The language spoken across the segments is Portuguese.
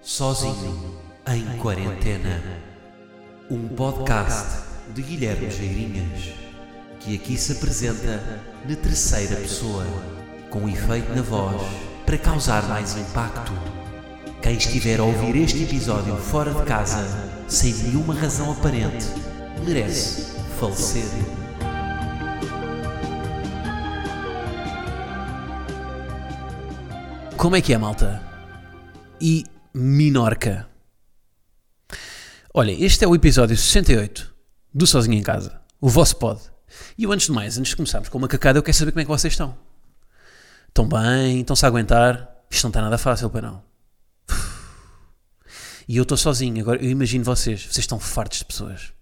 Sozinho em Quarentena. Um podcast de Guilherme Geirinhas, que aqui se apresenta na terceira pessoa, com efeito na voz, para causar mais impacto. Quem estiver a ouvir este episódio fora de casa, sem nenhuma razão aparente, merece falecer. Como é que é, malta? E Minorca. Olha, este é o episódio 68 do Sozinho em Casa, o vosso pod. E eu, antes de mais, antes de começarmos com uma cacada, eu quero saber como é que vocês estão. Estão bem? Estão-se a aguentar? Isto não está nada fácil, para não. E eu estou sozinho, agora eu imagino vocês, vocês estão fartos de pessoas.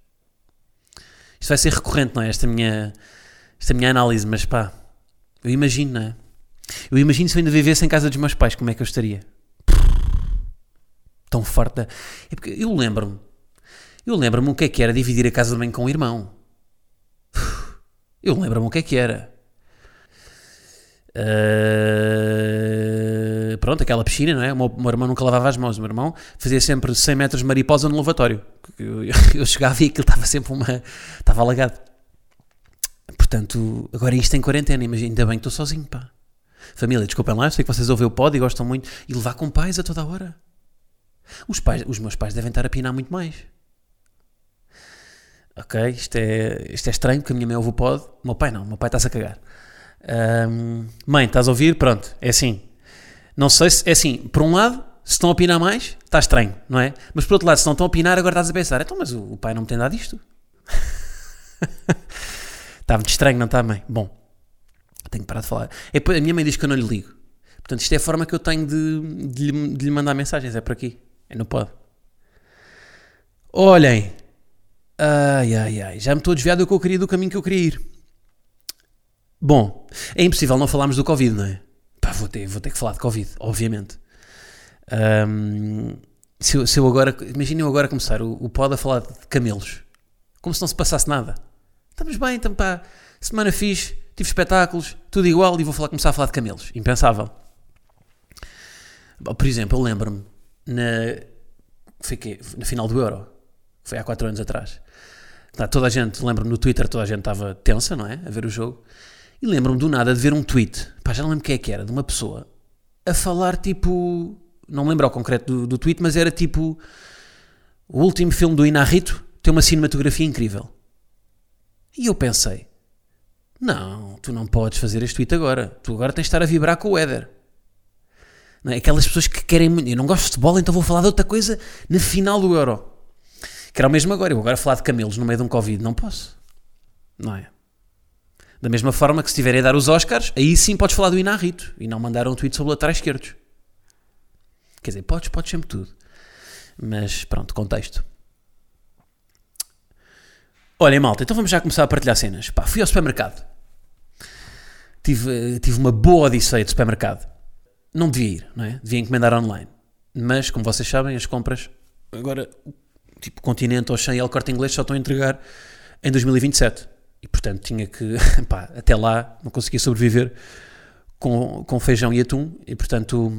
Isto vai ser recorrente, não é? Esta minha, esta minha análise, mas pá, eu imagino, não é? Eu imagino se eu ainda vivesse em casa dos meus pais, como é que eu estaria? Tão farta. É porque eu lembro-me. Eu lembro-me o que é que era dividir a casa de banho com o irmão. Eu lembro-me o que é que era. Uh, pronto, aquela piscina, não é? O meu, meu, irmão nunca lavava as mãos. O meu irmão fazia sempre 100 metros de mariposa no lavatório. Eu, eu, eu chegava e aquilo estava sempre uma. estava alagado. Portanto, agora isto em quarentena. Imagina, ainda bem que estou sozinho, pá. Família, desculpem lá, eu sei que vocês ouvem o pod e gostam muito. E levar com pais a toda hora. Os, pais, os meus pais devem estar a pinar muito mais. Ok, isto é, isto é estranho porque a minha mãe ouve o pod. O meu pai não, o meu pai está-se a cagar. Um, mãe, estás a ouvir? Pronto, é assim. Não sei se, é assim, por um lado, se estão a opinar mais, está estranho, não é? Mas por outro lado, se não estão a opinar, agora estás a pensar, então, mas o, o pai não me tem dado isto. está muito estranho, não está, mãe? Bom, tenho que parar de falar. É, a minha mãe diz que eu não lhe ligo. Portanto, isto é a forma que eu tenho de, de, de lhe mandar mensagens, é por aqui. É no pod. Olhem. Ai, ai, ai. Já me estou desviado do que eu queria, do caminho que eu queria ir. Bom, é impossível não falarmos do Covid, não é? Pá, vou ter, vou ter que falar de Covid, obviamente. Um, se, eu, se eu agora, imaginem eu agora começar o, o pod a falar de camelos. Como se não se passasse nada. Estamos bem, estamos pá. Semana fixe, tive espetáculos, tudo igual e vou falar, começar a falar de camelos. Impensável. Por exemplo, eu lembro-me na, foi que, na final do Euro, foi há 4 anos atrás. Tá, toda a gente, lembro-me no Twitter, toda a gente estava tensa, não é? A ver o jogo. E lembro-me do nada de ver um tweet, pá, já não lembro quem é que era, de uma pessoa a falar tipo. Não me lembro ao concreto do, do tweet, mas era tipo. O último filme do Inarrito tem uma cinematografia incrível. E eu pensei: não, tu não podes fazer este tweet agora. Tu agora tens de estar a vibrar com o Éder. É? Aquelas pessoas que querem muito. Eu não gosto de futebol, então vou falar de outra coisa na final do Euro. Que era o mesmo agora. Eu agora falar de camelos no meio de um Covid. Não posso. Não é? Da mesma forma que se estiverem a dar os Oscars, aí sim podes falar do Inarrito e não mandar um tweet sobre laterais esquerdos. Quer dizer, podes, podes sempre tudo. Mas pronto, contexto. Olha, malta, então vamos já começar a partilhar cenas. Pá, fui ao supermercado. Tive, tive uma boa odisseia de supermercado. Não devia ir, não é? Devia encomendar online. Mas, como vocês sabem, as compras agora, tipo Continente Shein e Corte Inglês só estão a entregar em 2027. E, portanto, tinha que, pá, até lá não conseguia sobreviver com, com feijão e atum. E, portanto,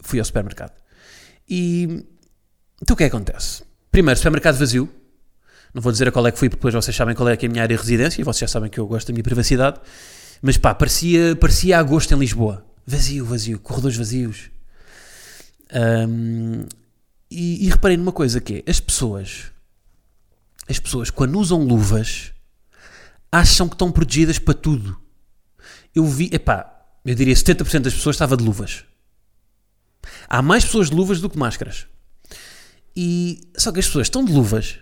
fui ao supermercado. E, então o que é que acontece? Primeiro, supermercado vazio. Não vou dizer a qual é que fui, porque depois vocês sabem qual é que é a minha área de residência e vocês já sabem que eu gosto da minha privacidade. Mas pá, parecia, parecia agosto em Lisboa. Vazio, vazio, corredores vazios. Um, e, e reparei numa coisa que é, as pessoas, as pessoas quando usam luvas, acham que estão protegidas para tudo. Eu vi, epá, eu diria 70% das pessoas estava de luvas. Há mais pessoas de luvas do que máscaras. E só que as pessoas estão de luvas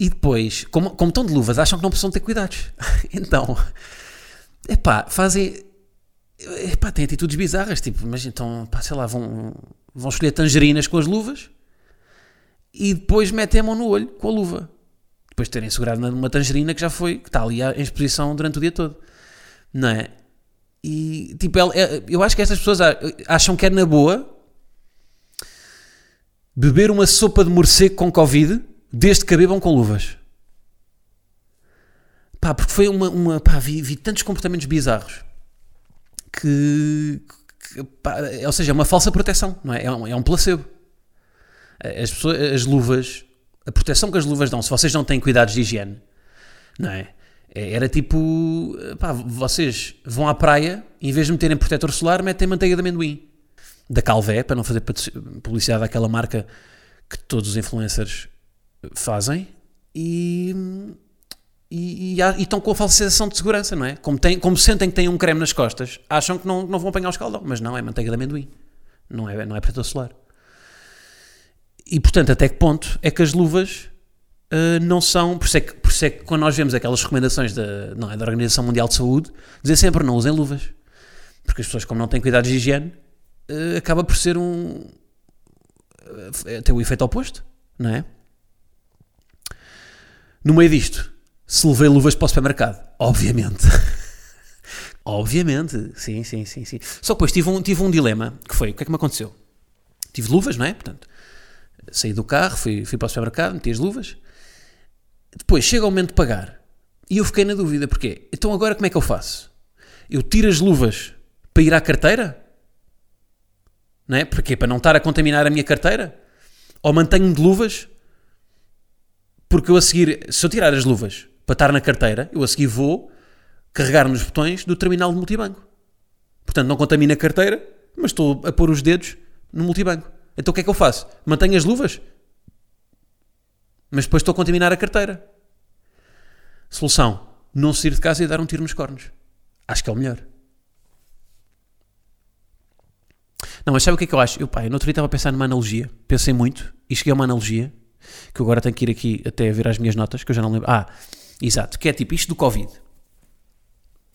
e depois, como, como estão de luvas, acham que não precisam ter cuidados. então, epá, fazem Epá, tem atitudes bizarras, tipo, mas então, pá, sei lá, vão, vão escolher tangerinas com as luvas e depois metem a mão no olho com a luva. Depois de terem segurado numa tangerina que já foi, que está ali em exposição durante o dia todo. Não é? E, tipo, é, eu acho que estas pessoas acham que é na boa beber uma sopa de morcego com Covid desde que a bebam com luvas. Pá, porque foi uma, uma pá, vi, vi tantos comportamentos bizarros que, que pá, ou seja, é uma falsa proteção, não é? É um, é um placebo. As, pessoas, as luvas, a proteção que as luvas dão, se vocês não têm cuidados de higiene, não é? É, Era tipo, pá, vocês vão à praia, em vez de meterem protetor solar, metem manteiga de amendoim. Da Calvé, para não fazer publicidade àquela marca que todos os influencers fazem. E, e, e, e estão com a falsificação de segurança, não é? Como, têm, como sentem que têm um creme nas costas, acham que não, não vão apanhar o escaldão. Mas não, é manteiga de amendoim. Não é, não é protetor solar. E, portanto, até que ponto é que as luvas Uh, não são, por isso, é que, por isso é que quando nós vemos aquelas recomendações da, não é, da Organização Mundial de Saúde, dizer sempre não usem luvas. Porque as pessoas, como não têm cuidados de higiene, uh, acaba por ser um. Uh, ter o efeito oposto, não é? No meio disto, se levei luvas para o supermercado, obviamente. obviamente, sim, sim, sim, sim. Só depois tive um, tive um dilema, que foi, o que é que me aconteceu? Tive luvas, não é? Portanto, saí do carro, fui, fui para o supermercado, meti as luvas, depois chega o momento de pagar e eu fiquei na dúvida, porque então agora como é que eu faço? Eu tiro as luvas para ir à carteira? Não é? Porque para não estar a contaminar a minha carteira? Ou mantenho-me de luvas? Porque eu a seguir, se eu tirar as luvas para estar na carteira, eu a seguir vou carregar nos botões do terminal de multibanco. Portanto, não contamina a carteira, mas estou a pôr os dedos no multibanco. Então o que é que eu faço? Mantenho as luvas? Mas depois estou a contaminar a carteira. Solução: não sair de casa e dar um tiro nos cornos. Acho que é o melhor. Não, mas sabe o que é que eu acho? Eu, pá, eu no outro dia estava a pensar numa analogia. Pensei muito e cheguei a uma analogia que eu agora tenho que ir aqui até ver as minhas notas, que eu já não lembro. Ah, exato, que é tipo isto do Covid.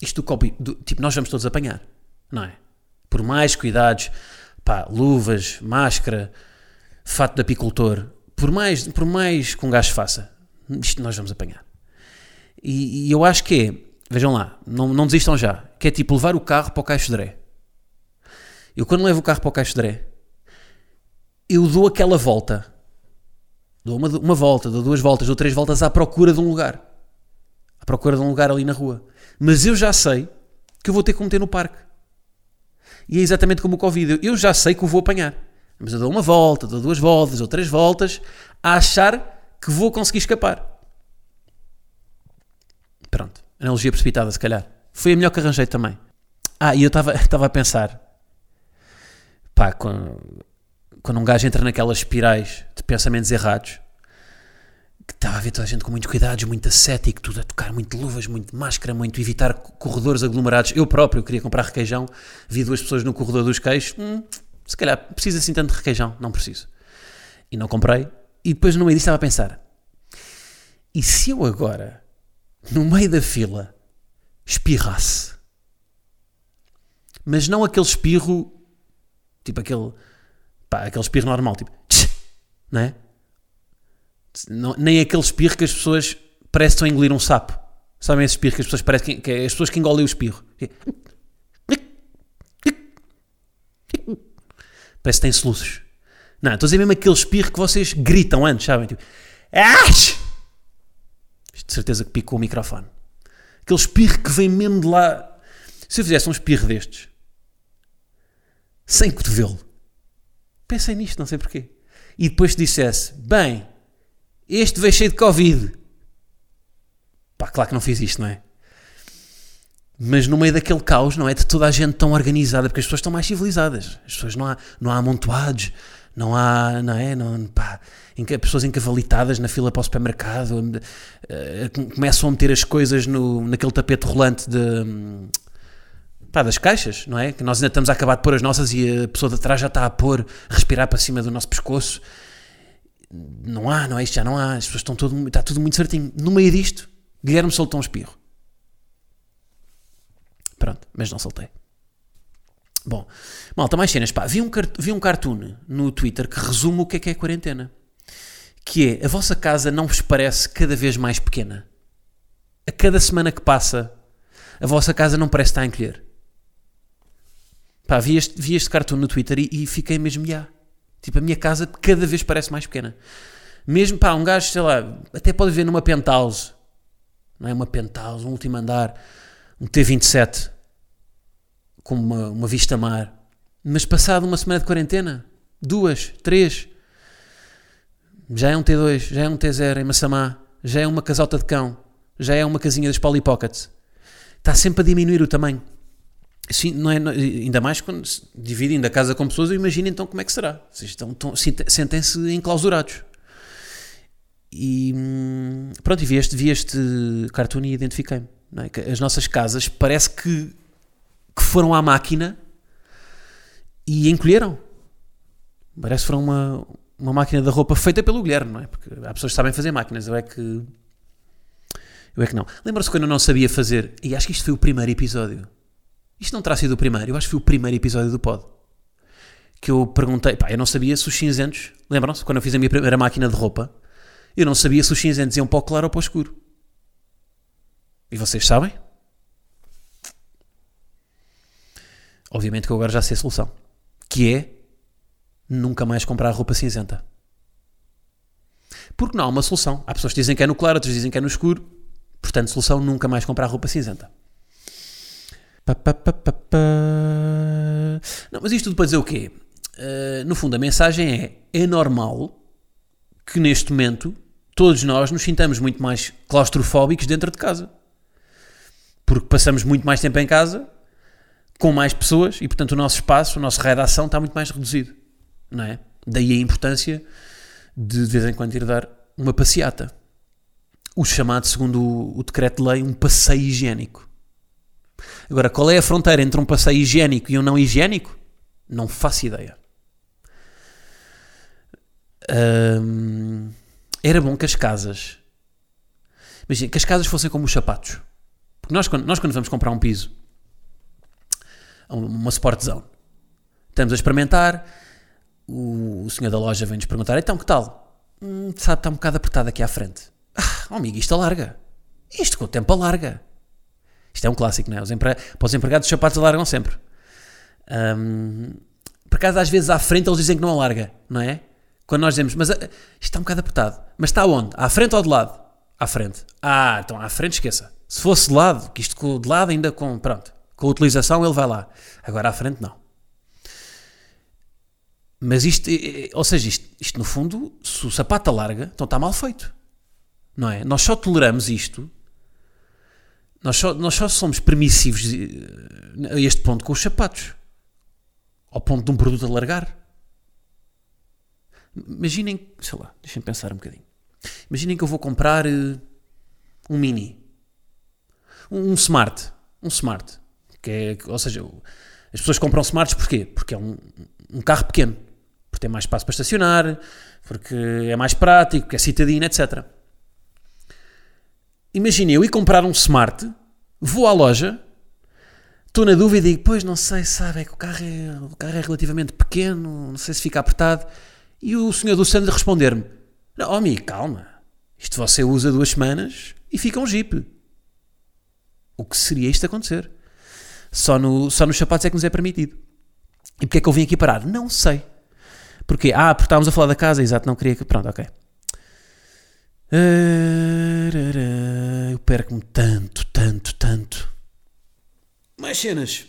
Isto do Covid, do- tipo, nós vamos todos apanhar, não é? Por mais cuidados, pá, luvas, máscara, fato de apicultor, por mais, por mais que um gajo faça, isto nós vamos apanhar. E, e eu acho que é, vejam lá, não, não desistam já, que é tipo levar o carro para o Caixo de Dré. Eu quando levo o carro para o Caixo de Dré, eu dou aquela volta, dou uma, uma volta, dou duas voltas, dou três voltas à procura de um lugar. À procura de um lugar ali na rua. Mas eu já sei que eu vou ter que meter no parque. E é exatamente como o Covid. Eu já sei que o vou apanhar. Mas eu dou uma volta, dou duas voltas, dou três voltas, a achar que vou conseguir escapar. Pronto. Analogia precipitada, se calhar. Foi a melhor que arranjei também. Ah, e eu estava a pensar. Pá, quando, quando um gajo entra naquelas espirais de pensamentos errados, que estava a ver toda a gente com muito cuidados, muito ascético, tudo a tocar, muito luvas, muito máscara, muito evitar corredores aglomerados. Eu próprio queria comprar requeijão, vi duas pessoas no corredor dos queijos, hum, se calhar precisa assim tanto de requeijão, não preciso. E não comprei. E depois no meio disso estava a pensar, e se eu agora, no meio da fila, espirrasse? Mas não aquele espirro, tipo aquele, pá, aquele espirro normal, tipo, tch, não é? Não- nem aquele espirro que as pessoas parecem que estão a engolir um sapo. Sabem esse espirro que as pessoas parecem que, que é as pessoas que engolem o espirro. Parece que têm soluços. Não, estou a dizer mesmo aquele espirro que vocês gritam antes, sabem? Tipo, de certeza que picou o microfone. Aquele espirro que vem mesmo de lá. Se eu fizesse um espirro destes, sem cotovelo, pensei nisto, não sei porquê. E depois dissesse, bem, este veio cheio de Covid. Pá, claro que não fiz isto, não é? Mas no meio daquele caos, não é? De toda a gente tão organizada, porque as pessoas estão mais civilizadas. As pessoas não há, não há amontoados, não há, não é? Não, pá, pessoas encavalitadas na fila para o supermercado, com- começam a meter as coisas no, naquele tapete rolante de, pá, das caixas, não é? Que nós ainda estamos a acabar de pôr as nossas e a pessoa de trás já está a pôr, a respirar para cima do nosso pescoço não há, não é? Isto já não há, as pessoas estão tudo, está tudo muito certinho. No meio disto, Guilherme soltou um espirro. Pronto, mas não soltei. Bom, malta, mais cenas. Pá, vi um, vi um cartoon no Twitter que resume o que é que é a quarentena. Que é, a vossa casa não vos parece cada vez mais pequena. A cada semana que passa, a vossa casa não parece estar a encolher. Pá, vi este, vi este cartoon no Twitter e, e fiquei mesmo, já. Tipo, a minha casa cada vez parece mais pequena. Mesmo, pá, um gajo, sei lá, até pode ver numa penthouse, não é? Uma penthouse, um último andar, um T27, com uma, uma vista mar. Mas passado uma semana de quarentena, duas, três, já é um T2, já é um T0 em Massamá, já é uma casota de cão, já é uma casinha das Polly Pockets. Está sempre a diminuir o tamanho. Sim, não é, não- ainda mais quando dividem a casa com pessoas, eu imagino então como é que será. Vocês estão, estão- sente- sentem-se enclausurados. E hum, pronto, e vi este, vi este cartoon e identifiquei-me. é? As nossas casas parece que, que foram à máquina e encolheram. Parece que foram uma, uma máquina da roupa feita pelo Guilherme, não é? Porque há pessoas que sabem fazer máquinas, eu é que. Eu é que não. Lembra-se quando eu não sabia fazer? E acho que isto foi o primeiro episódio. Isto não terá sido o primeiro, eu acho que foi o primeiro episódio do pod. Que eu perguntei, pá, eu não sabia se os cinzentos. Lembram-se? Quando eu fiz a minha primeira máquina de roupa, eu não sabia se os cinzentos iam para o claro ou para o escuro. E vocês sabem? Obviamente que eu agora já sei a solução. Que é nunca mais comprar roupa cinzenta. Porque não há uma solução. Há pessoas que dizem que é no claro, outras dizem que é no escuro. Portanto, solução nunca mais comprar roupa cinzenta. Pá. Não, mas isto tudo para dizer o quê? Uh, no fundo, a mensagem é: é normal que neste momento todos nós nos sintamos muito mais claustrofóbicos dentro de casa. Porque passamos muito mais tempo em casa, com mais pessoas, e portanto o nosso espaço, o nosso raio de ação está muito mais reduzido. Não é? Daí a importância de de vez em quando ir dar uma passeata. O chamado, segundo o, o decreto de lei, um passeio higiênico. Agora, qual é a fronteira entre um passeio higiênico e um não higiênico? Não faço ideia. Era bom que as casas. Imagina, que as casas fossem como os sapatos. Porque nós, quando, nós, quando vamos comprar um piso, uma Sport Zone, estamos a experimentar. O, o senhor da loja vem-nos perguntar: então, que tal? Hum, sabe, está um bocado apertado aqui à frente. Ah, oh, amigo, isto alarga. Isto com o tempo alarga. Isto é um clássico, não é? Os empre... Para os empregados, os sapatos alargam sempre. Hum, por acaso, às vezes à frente eles dizem que não alarga, não é? Quando nós dizemos, mas ah, isto está um bocado apertado. Mas está onde? À frente ou de lado? À frente. Ah, então à frente esqueça. Se fosse de lado, que isto de lado ainda com, pronto, com a utilização ele vai lá. Agora à frente não. Mas isto, ou seja, isto, isto no fundo, se o sapato alarga, então está mal feito. Não é? Nós só toleramos isto, nós só, nós só somos permissivos eh, a este ponto com os sapatos. Ao ponto de um produto alargar. Imaginem, sei lá, deixem-me pensar um bocadinho. Imaginem que eu vou comprar eh, um mini, um, um smart, um smart, que é, ou seja, as pessoas compram smarts porquê? Porque é um, um carro pequeno, porque tem mais espaço para estacionar, porque é mais prático, porque é citadino, etc. Imaginem eu ir comprar um smart, vou à loja, estou na dúvida e digo, pois não sei, sabe, é que o carro é, o carro é relativamente pequeno, não sei se fica apertado. E o senhor do Sandro responder-me, não, oh, amigo, calma, isto você usa duas semanas e fica um Jeep. O que seria isto acontecer? Só, no, só nos sapatos é que nos é permitido. E porque é que eu vim aqui parar? Não sei. Porquê? Ah, porque estávamos a falar da casa, exato, não queria que... Pronto, ok. Eu perco-me tanto, tanto, tanto. Mais cenas.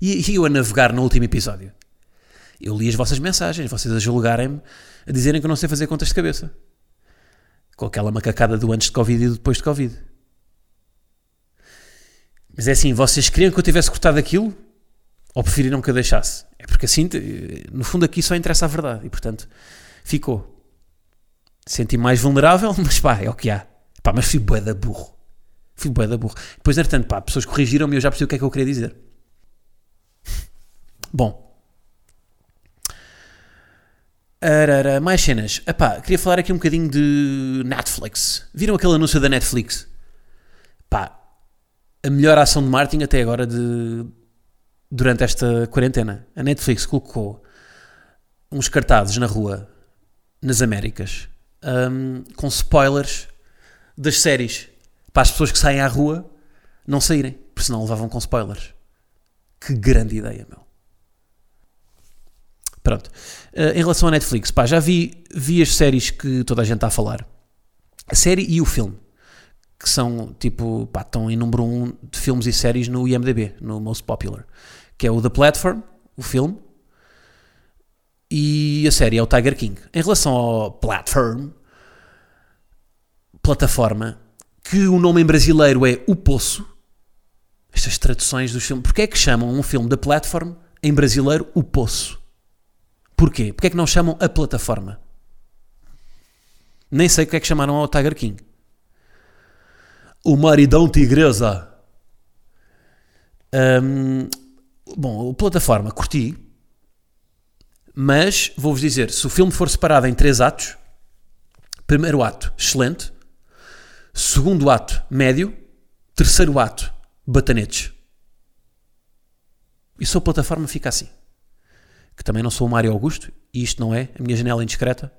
E, e eu a navegar no último episódio. Eu li as vossas mensagens, vocês a julgarem-me, a dizerem que eu não sei fazer contas de cabeça. Com aquela macacada do antes de Covid e do depois de Covid. Mas é assim, vocês queriam que eu tivesse cortado aquilo? Ou preferiram que eu deixasse? É porque assim, no fundo aqui só interessa a verdade. E portanto, ficou. Senti mais vulnerável, mas pá, é o que há. Pá, mas fui bué da burro. Fui bué da burro. Depois, entretanto, pá, pessoas corrigiram-me e eu já percebi o que é que eu queria dizer. Bom. Arara, mais cenas. Epá, queria falar aqui um bocadinho de Netflix. Viram aquele anúncio da Netflix? Pá, a melhor ação de marketing até agora de, durante esta quarentena. A Netflix colocou uns cartazes na rua, nas Américas, hum, com spoilers das séries. Para as pessoas que saem à rua não saírem, porque senão levavam com spoilers. Que grande ideia, meu. Pronto. Uh, em relação à Netflix, pá, já vi, vi as séries que toda a gente está a falar. A série e o filme. Que são, tipo, pá, estão em número 1 um de filmes e séries no IMDB, no Most Popular. Que é o The Platform, o filme. E a série é o Tiger King. Em relação ao platform, plataforma, que o nome em brasileiro é O Poço, estas traduções dos filmes, porquê é que chamam um filme da platform em brasileiro O Poço? Porquê? Porquê é que não chamam a plataforma? Nem sei o que é que chamaram ao Tiger King. O maridão tigresa. Hum, bom, plataforma, curti. Mas, vou-vos dizer, se o filme for separado em três atos, primeiro ato, excelente. Segundo ato, médio. Terceiro ato, batanetes. E só a plataforma fica assim. Que também não sou o Mário Augusto, e isto não é a minha janela indiscreta,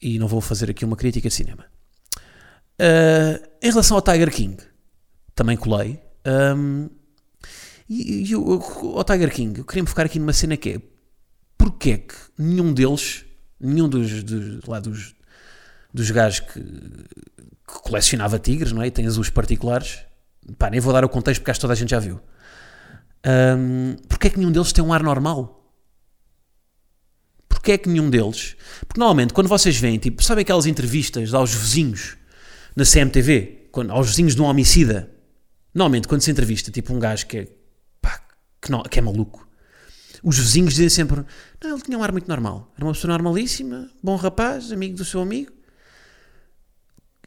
e não vou fazer aqui uma crítica de cinema. Uh, em relação ao Tiger King, também colei. Um, e, e o, ao Tiger King, eu queria me focar aqui numa cena que é porque é que nenhum deles, nenhum dos, dos, lá dos, dos gajos que, que colecionava tigres, não é? E tem azuis particulares, pá, nem vou dar o contexto porque acho que toda a gente já viu. Um, porque é que nenhum deles tem um ar normal? Porque é que nenhum deles? Porque normalmente quando vocês veem, tipo, sabem aquelas entrevistas aos vizinhos na CMTV, quando, aos vizinhos de um homicida, normalmente quando se entrevista, tipo um gajo que é, pá, que, não, que é maluco, os vizinhos dizem sempre, não, ele tinha um ar muito normal, era uma pessoa normalíssima, bom rapaz, amigo do seu amigo.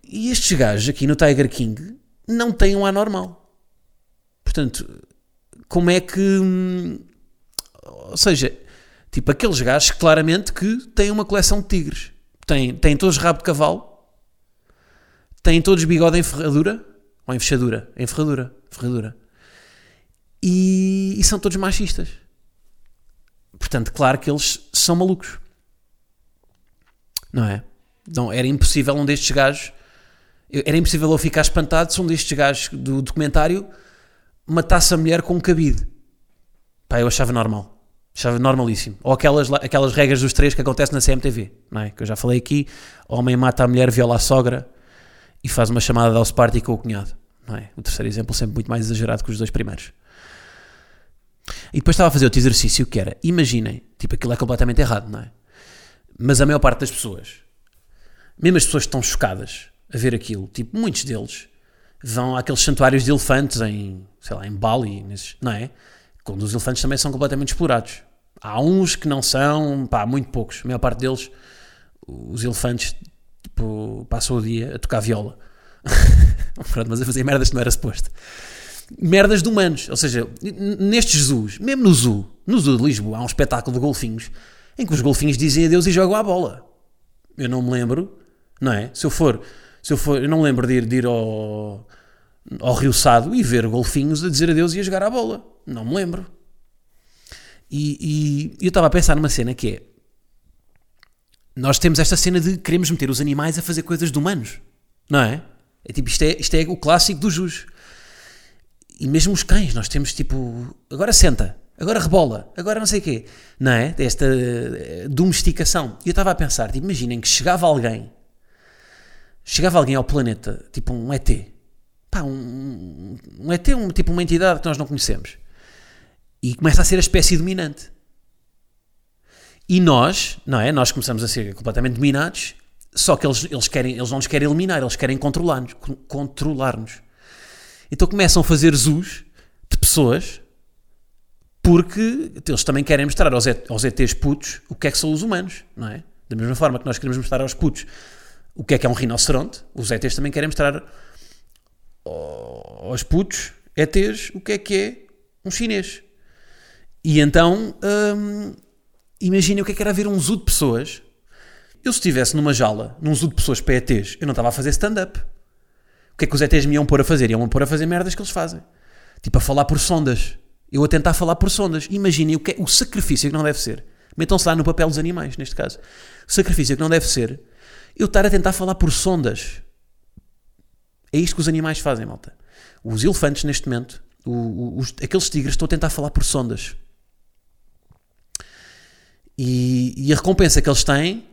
E estes gajos aqui no Tiger King não têm um ar normal. Portanto, como é que. Hum, ou seja, tipo aqueles gajos claramente que têm uma coleção de tigres. Têm, têm todos rabo de cavalo, têm todos bigode em ferradura, ou em fechadura, em ferradura, ferradura. E, e são todos machistas. Portanto, claro que eles são malucos. Não é? Não, era impossível um destes gajos. Era impossível eu ficar espantado se um destes gajos do documentário matasse a mulher com um cabide. Pá, eu achava normal. Achava normalíssimo. Ou aquelas, aquelas regras dos três que acontecem na CMTV, não é? Que eu já falei aqui. Homem mata a mulher, viola a sogra e faz uma chamada de house party com o cunhado. Não é? O terceiro exemplo sempre muito mais exagerado que os dois primeiros. E depois estava a fazer outro exercício que era, imaginem, tipo, aquilo é completamente errado, não é? Mas a maior parte das pessoas, mesmo as pessoas que estão chocadas a ver aquilo, tipo, muitos deles vão àqueles santuários de elefantes em, sei lá, em Bali, nesses, não é? Quando os elefantes também são completamente explorados. Há uns que não são, pá, muito poucos. A maior parte deles, os elefantes, tipo, passam o dia a tocar viola. Pronto, mas a fazer merdas que não era suposto merdas de humanos. Ou seja, nestes zoos, mesmo no zoo, no zoo de Lisboa, há um espetáculo de golfinhos em que os golfinhos dizem adeus e jogam a bola. Eu não me lembro, não é? Se eu for, se eu for, eu não me lembro de ir, de ir ao, ao Rio Sado e ver golfinhos a dizer adeus e a jogar a bola. Não me lembro. E, e eu estava a pensar numa cena que é. Nós temos esta cena de queremos meter os animais a fazer coisas de humanos, não é? É tipo, isto é, isto é o clássico do jus. E mesmo os cães, nós temos tipo, agora senta, agora rebola, agora não sei o quê, não é? Esta eh, domesticação. E eu estava a pensar, tipo, imaginem que chegava alguém, chegava alguém ao planeta, tipo um ET, pá, um, um ET, um, tipo uma entidade que nós não conhecemos, e começa a ser a espécie dominante. E nós, não é? Nós começamos a ser completamente dominados, só que eles, eles, querem, eles não nos querem eliminar, eles querem controlar-nos. Controlar-nos. Então começam a fazer zoos de pessoas porque eles também querem mostrar aos, aos ETs putos o que é que são os humanos, não é? Da mesma forma que nós queremos mostrar aos putos o que é que é um rinoceronte, os ETs também querem mostrar aos putos ETs o que é que é um chinês. E então, hum, imaginem o que é que era ver um zoo de pessoas. Eu se estivesse numa jaula, num zoo de pessoas para ETs, eu não estava a fazer stand-up que é que os ETs me iam pôr a fazer? Iam pôr a fazer merdas que eles fazem. Tipo, a falar por sondas. Eu a tentar falar por sondas. Imaginem o, que é, o sacrifício que não deve ser. Metam-se lá no papel dos animais, neste caso. O sacrifício que não deve ser eu estar a tentar falar por sondas. É isto que os animais fazem, malta. Os elefantes, neste momento, os, aqueles tigres, estão a tentar falar por sondas. E, e a recompensa que eles têm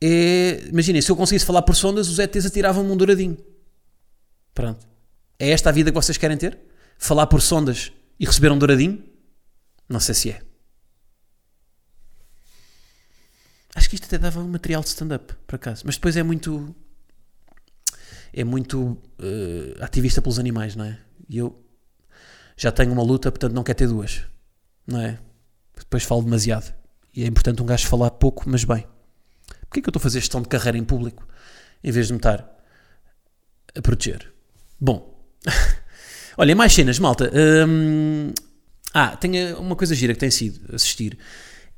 é. Imaginem, se eu conseguisse falar por sondas, os ETs atiravam-me um douradinho. Pronto. É esta a vida que vocês querem ter? Falar por sondas e receber um douradinho? Não sei se é. Acho que isto até dava um material de stand-up, por acaso. Mas depois é muito. É muito eh, ativista pelos animais, não é? E eu já tenho uma luta, portanto não quero ter duas, não é? Depois falo demasiado. E é importante um gajo falar pouco, mas bem. Porquê é que eu estou a fazer gestão de carreira em público em vez de me estar a proteger? Bom, olha, mais cenas, malta. Hum, ah, tenho uma coisa gira que tem sido assistir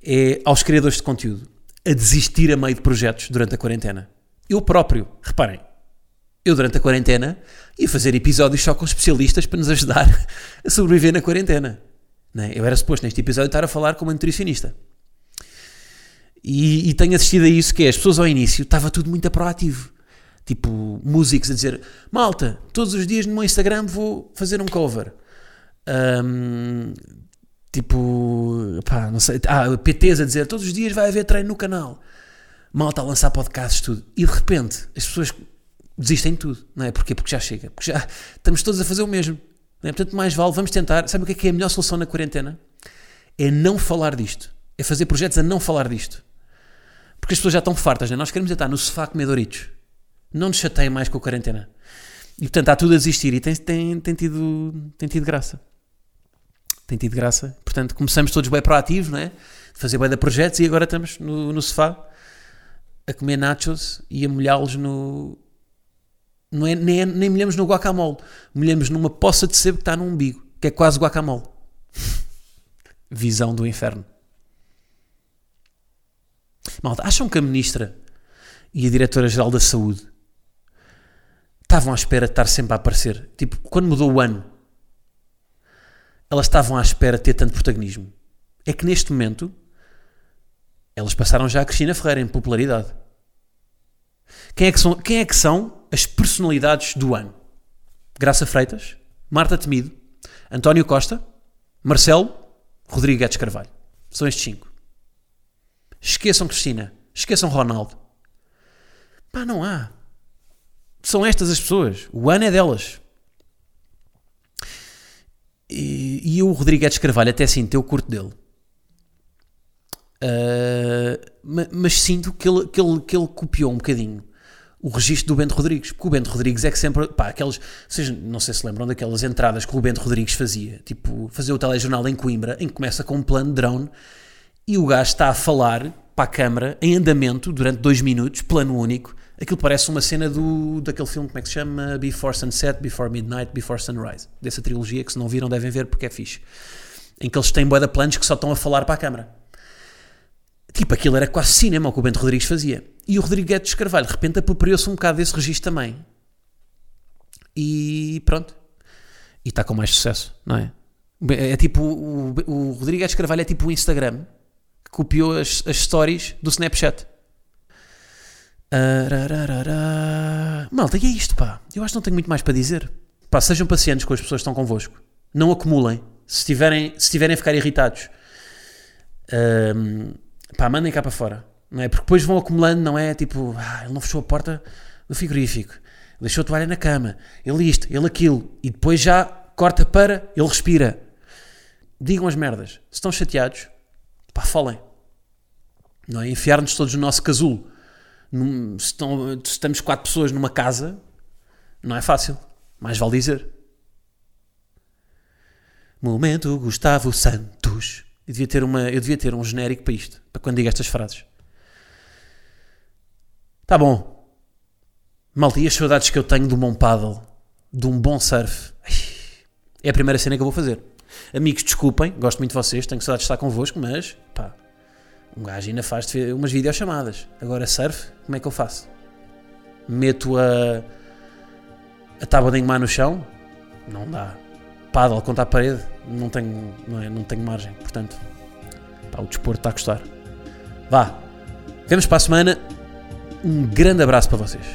é aos criadores de conteúdo a desistir a meio de projetos durante a quarentena. Eu próprio, reparem, eu durante a quarentena ia fazer episódios só com especialistas para nos ajudar a sobreviver na quarentena. Não é? Eu era suposto neste episódio estar a falar com uma nutricionista. E, e tenho assistido a isso que é, as pessoas ao início estava tudo muito proativo. Tipo, músicos a dizer, malta, todos os dias no meu Instagram vou fazer um cover. Ahm, tipo, pá, não sei, ah, PTs a dizer, todos os dias vai haver treino no canal. Malta a lançar podcasts, tudo. E de repente, as pessoas desistem de tudo, não é? Porquê? Porque já chega. Porque já estamos todos a fazer o mesmo. Não é? Portanto, mais vale, vamos tentar. Sabe o que é que é a melhor solução na quarentena? É não falar disto. É fazer projetos a não falar disto. Porque as pessoas já estão fartas, não é? Nós queremos estar no sofá a. Não nos chateiem mais com a quarentena. E portanto, está tudo a desistir e tem, tem, tem, tido, tem tido graça. Tem tido graça. Portanto, começamos todos bem proativos, não é? De fazer bem de projetos e agora estamos no, no sofá a comer nachos e a molhá-los no. Não é, nem, nem molhamos no guacamole. Molhamos numa poça de sebo que está no umbigo, que é quase guacamole. Visão do inferno. Malta, acham que a ministra e a diretora-geral da saúde estavam à espera de estar sempre a aparecer? Tipo, quando mudou o ano, elas estavam à espera de ter tanto protagonismo. É que neste momento elas passaram já a Cristina Ferreira em popularidade. Quem é que são, quem é que são as personalidades do ano? Graça Freitas, Marta Temido, António Costa, Marcelo, Rodrigo Guedes Carvalho. São estes cinco. Esqueçam Cristina. Esqueçam Ronaldo. Pá, não há. São estas as pessoas. O ano é delas. E, e o Rodrigo Guedes Carvalho, até sinto, eu curto dele. Uh, mas, mas, sinto que ele, que, ele, que ele copiou um bocadinho o registro do Bento Rodrigues. Porque o Bento Rodrigues é que sempre. Pá, aqueles. Vocês não sei se lembram daquelas entradas que o Bento Rodrigues fazia. Tipo, fazer o telejornal em Coimbra, em que começa com um plano de drone e o gajo está a falar para a câmara em andamento durante dois minutos, plano único. Aquilo parece uma cena do, daquele filme, como é que se chama? Before Sunset, Before Midnight, Before Sunrise. Dessa trilogia que se não viram devem ver porque é fixe. Em que eles têm boia de planos que só estão a falar para a câmara. Tipo, aquilo era quase cinema o que o Bento Rodrigues fazia. E o Rodrigo Guedes Carvalho, de repente, apropriou-se um bocado desse registro também. E pronto. E está com mais sucesso, não é? É tipo, o, o Rodrigo Guedes Carvalho é tipo o Instagram, que copiou as, as stories do Snapchat. Arararara. Malta, e é isto, pá. Eu acho que não tenho muito mais para dizer. Pá, sejam pacientes com as pessoas que estão convosco. Não acumulem. Se estiverem, se estiverem a ficar irritados, um, pá, mandem cá para fora. Não é? Porque depois vão acumulando, não é? Tipo, ah, ele não fechou a porta do frigorífico, deixou a toalha na cama, ele isto, ele aquilo, e depois já corta para, ele respira. Digam as merdas. Se estão chateados, pá, falem. Não é? Enfiar-nos todos no nosso casulo num, se, estão, se estamos quatro pessoas numa casa, não é fácil. Mais vale dizer. Momento Gustavo Santos. Eu devia ter, uma, eu devia ter um genérico para isto, para quando digo estas frases. Tá bom. Malta, e as saudades que eu tenho de um bom paddle, de um bom surf. É a primeira cena que eu vou fazer. Amigos, desculpem, gosto muito de vocês, tenho saudades de estar convosco, mas pá, um gajo ainda faz umas videochamadas. Agora surf, como é que eu faço? Meto a, a tábua de engomar no chão? Não dá. Paddle contra a parede? Não tenho, não, é, não tenho margem. Portanto, pá, o desporto está a custar. Vá. Vemos para a semana. Um grande abraço para vocês.